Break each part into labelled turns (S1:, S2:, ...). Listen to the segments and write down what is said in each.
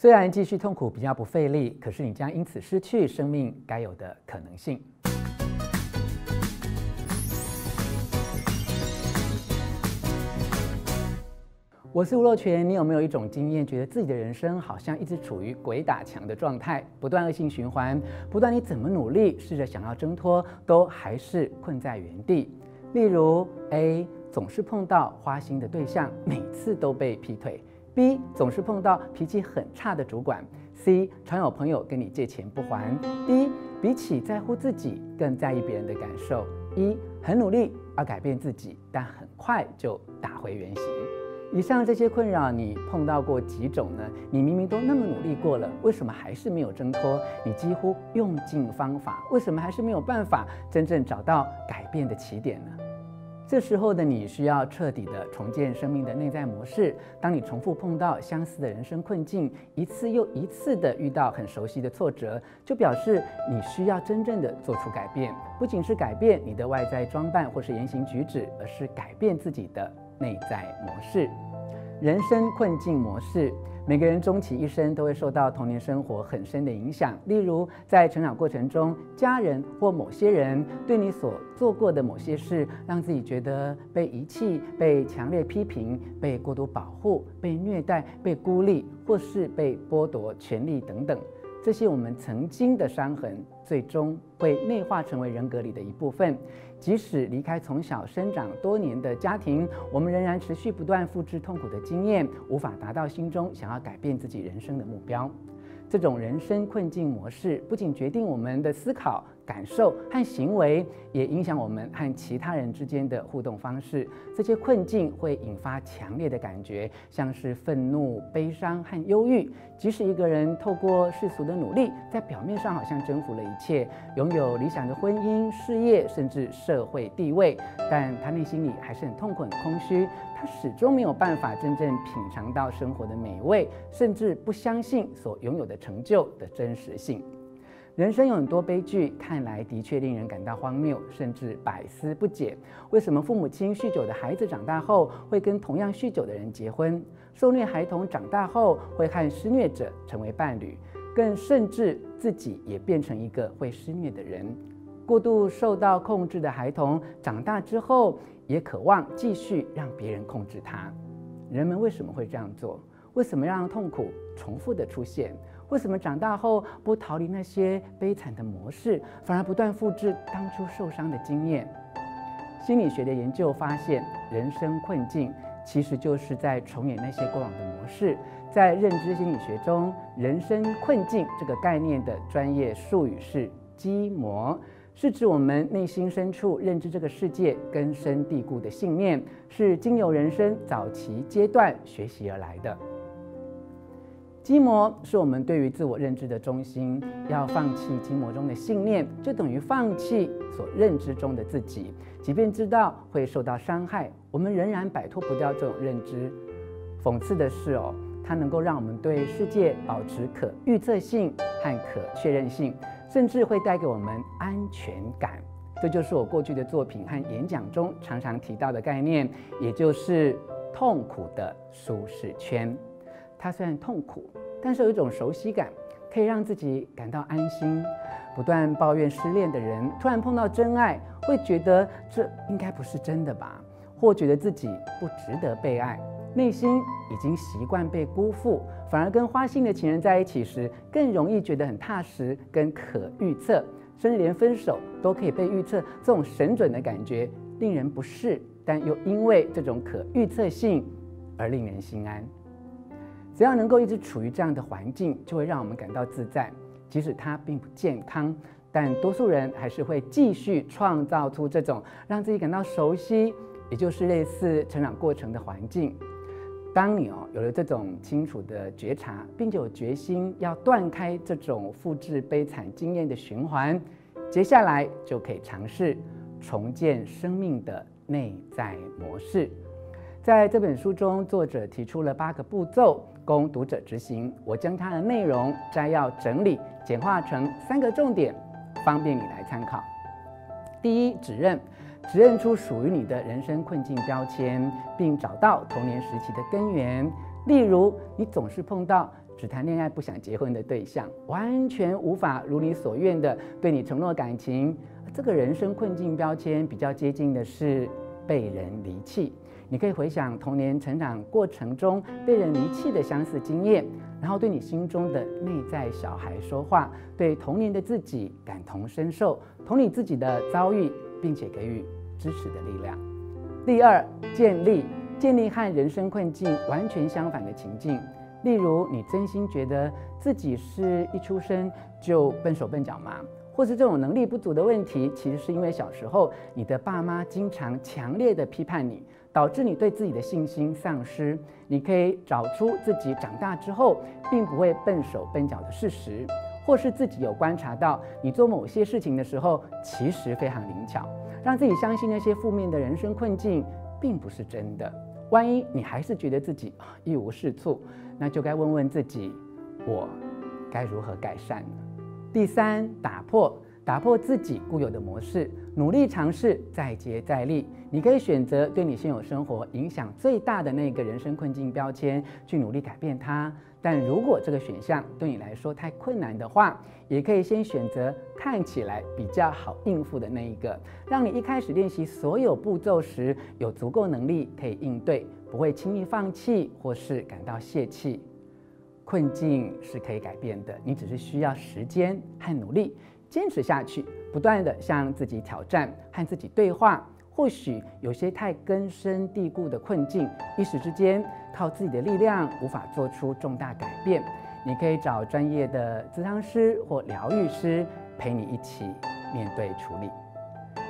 S1: 虽然继续痛苦比较不费力，可是你将因此失去生命该有的可能性。我是吴若权，你有没有一种经验，觉得自己的人生好像一直处于鬼打墙的状态，不断恶性循环，不断你怎么努力，试着想要挣脱，都还是困在原地？例如 A 总是碰到花心的对象，每次都被劈腿。B 总是碰到脾气很差的主管，C 常有朋友跟你借钱不还，D 比起在乎自己更在意别人的感受，E 很努力要改变自己，但很快就打回原形。以上这些困扰你碰到过几种呢？你明明都那么努力过了，为什么还是没有挣脱？你几乎用尽方法，为什么还是没有办法真正找到改变的起点呢？这时候的你需要彻底的重建生命的内在模式。当你重复碰到相似的人生困境，一次又一次的遇到很熟悉的挫折，就表示你需要真正的做出改变。不仅是改变你的外在装扮或是言行举止，而是改变自己的内在模式。人生困境模式。每个人终其一生都会受到童年生活很深的影响。例如，在成长过程中，家人或某些人对你所做过的某些事，让自己觉得被遗弃、被强烈批评、被过度保护、被虐待、被孤立，或是被剥夺权利等等。这些我们曾经的伤痕，最终会内化成为人格里的一部分。即使离开从小生长多年的家庭，我们仍然持续不断复制痛苦的经验，无法达到心中想要改变自己人生的目标。这种人生困境模式，不仅决定我们的思考、感受和行为，也影响我们和其他人之间的互动方式。这些困境会引发强烈的感觉，像是愤怒、悲伤和忧郁。即使一个人透过世俗的努力，在表面上好像征服了一切，拥有理想的婚姻、事业，甚至社会地位，但他内心里还是很痛苦、很空虚。他始终没有办法真正品尝到生活的美味，甚至不相信所拥有的成就的真实性。人生有很多悲剧，看来的确令人感到荒谬，甚至百思不解。为什么父母亲酗酒的孩子长大后会跟同样酗酒的人结婚？受虐孩童长大后会和施虐者成为伴侣，更甚至自己也变成一个会施虐的人。过度受到控制的孩童长大之后，也渴望继续让别人控制他。人们为什么会这样做？为什么让痛苦重复的出现？为什么长大后不逃离那些悲惨的模式，反而不断复制当初受伤的经验？心理学的研究发现，人生困境其实就是在重演那些过往的模式。在认知心理学中，“人生困境”这个概念的专业术语是“基模”。是指我们内心深处认知这个世界根深蒂固的信念，是经由人生早期阶段学习而来的。基模是我们对于自我认知的中心，要放弃基模中的信念，就等于放弃所认知中的自己。即便知道会受到伤害，我们仍然摆脱不掉这种认知。讽刺的是哦，它能够让我们对世界保持可预测性和可确认性。甚至会带给我们安全感，这就是我过去的作品和演讲中常常提到的概念，也就是痛苦的舒适圈。它虽然痛苦，但是有一种熟悉感，可以让自己感到安心。不断抱怨失恋的人，突然碰到真爱，会觉得这应该不是真的吧？或觉得自己不值得被爱。内心已经习惯被辜负，反而跟花心的情人在一起时，更容易觉得很踏实跟可预测，甚至连分手都可以被预测，这种神准的感觉令人不适，但又因为这种可预测性而令人心安。只要能够一直处于这样的环境，就会让我们感到自在，即使它并不健康，但多数人还是会继续创造出这种让自己感到熟悉，也就是类似成长过程的环境。当你哦有了这种清楚的觉察，并且有决心要断开这种复制悲惨经验的循环，接下来就可以尝试重建生命的内在模式。在这本书中，作者提出了八个步骤供读者执行。我将它的内容摘要整理简化成三个重点，方便你来参考。第一，指认。指认出属于你的人生困境标签，并找到童年时期的根源。例如，你总是碰到只谈恋爱不想结婚的对象，完全无法如你所愿的对你承诺感情。这个人生困境标签比较接近的是被人离弃。你可以回想童年成长过程中被人离弃的相似经验，然后对你心中的内在小孩说话，对童年的自己感同身受，同理自己的遭遇，并且给予支持的力量。第二，建立建立和人生困境完全相反的情境，例如你真心觉得自己是一出生就笨手笨脚吗？或是这种能力不足的问题，其实是因为小时候你的爸妈经常强烈的批判你。导致你对自己的信心丧失。你可以找出自己长大之后并不会笨手笨脚的事实，或是自己有观察到你做某些事情的时候其实非常灵巧，让自己相信那些负面的人生困境并不是真的。万一你还是觉得自己一无是处，那就该问问自己：我该如何改善呢？第三，打破。打破自己固有的模式，努力尝试，再接再厉。你可以选择对你现有生活影响最大的那个人生困境标签去努力改变它。但如果这个选项对你来说太困难的话，也可以先选择看起来比较好应付的那一个，让你一开始练习所有步骤时有足够能力可以应对，不会轻易放弃或是感到泄气。困境是可以改变的，你只是需要时间和努力。坚持下去，不断地向自己挑战，和自己对话。或许有些太根深蒂固的困境，一时之间靠自己的力量无法做出重大改变。你可以找专业的咨商师或疗愈师陪你一起面对处理。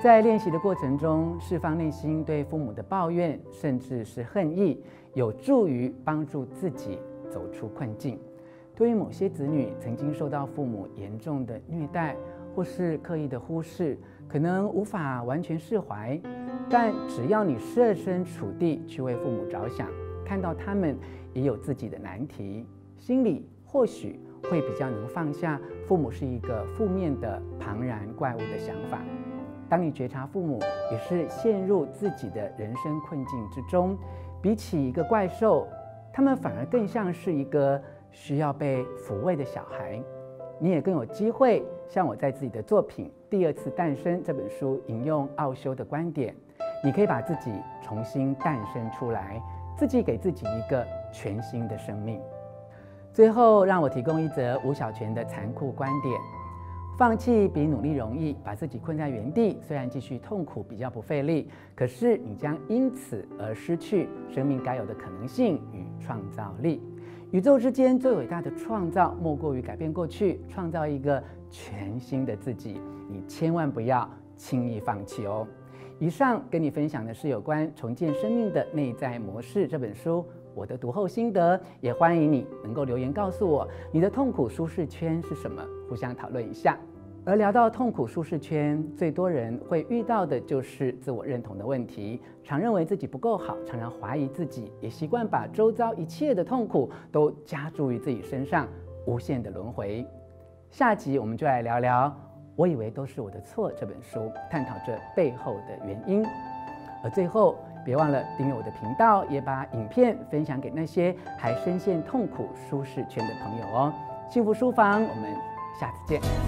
S1: 在练习的过程中，释放内心对父母的抱怨，甚至是恨意，有助于帮助自己走出困境。对于某些子女曾经受到父母严重的虐待，或是刻意的忽视，可能无法完全释怀。但只要你设身处地去为父母着想，看到他们也有自己的难题，心里或许会比较能放下父母是一个负面的庞然怪物的想法。当你觉察父母也是陷入自己的人生困境之中，比起一个怪兽，他们反而更像是一个。需要被抚慰的小孩，你也更有机会像我在自己的作品《第二次诞生》这本书引用奥修的观点，你可以把自己重新诞生出来，自己给自己一个全新的生命。最后，让我提供一则吴小泉的残酷观点：放弃比努力容易，把自己困在原地，虽然继续痛苦比较不费力，可是你将因此而失去生命该有的可能性与创造力。宇宙之间最伟大的创造，莫过于改变过去，创造一个全新的自己。你千万不要轻易放弃哦。以上跟你分享的是有关重建生命的内在模式这本书，我的读后心得，也欢迎你能够留言告诉我你的痛苦舒适圈是什么，互相讨论一下。而聊到痛苦舒适圈，最多人会遇到的就是自我认同的问题，常认为自己不够好，常常怀疑自己，也习惯把周遭一切的痛苦都加诸于自己身上，无限的轮回。下集我们就来聊聊《我以为都是我的错》这本书，探讨这背后的原因。而最后，别忘了订阅我的频道，也把影片分享给那些还深陷痛苦舒适圈的朋友哦。幸福书房，我们下次见。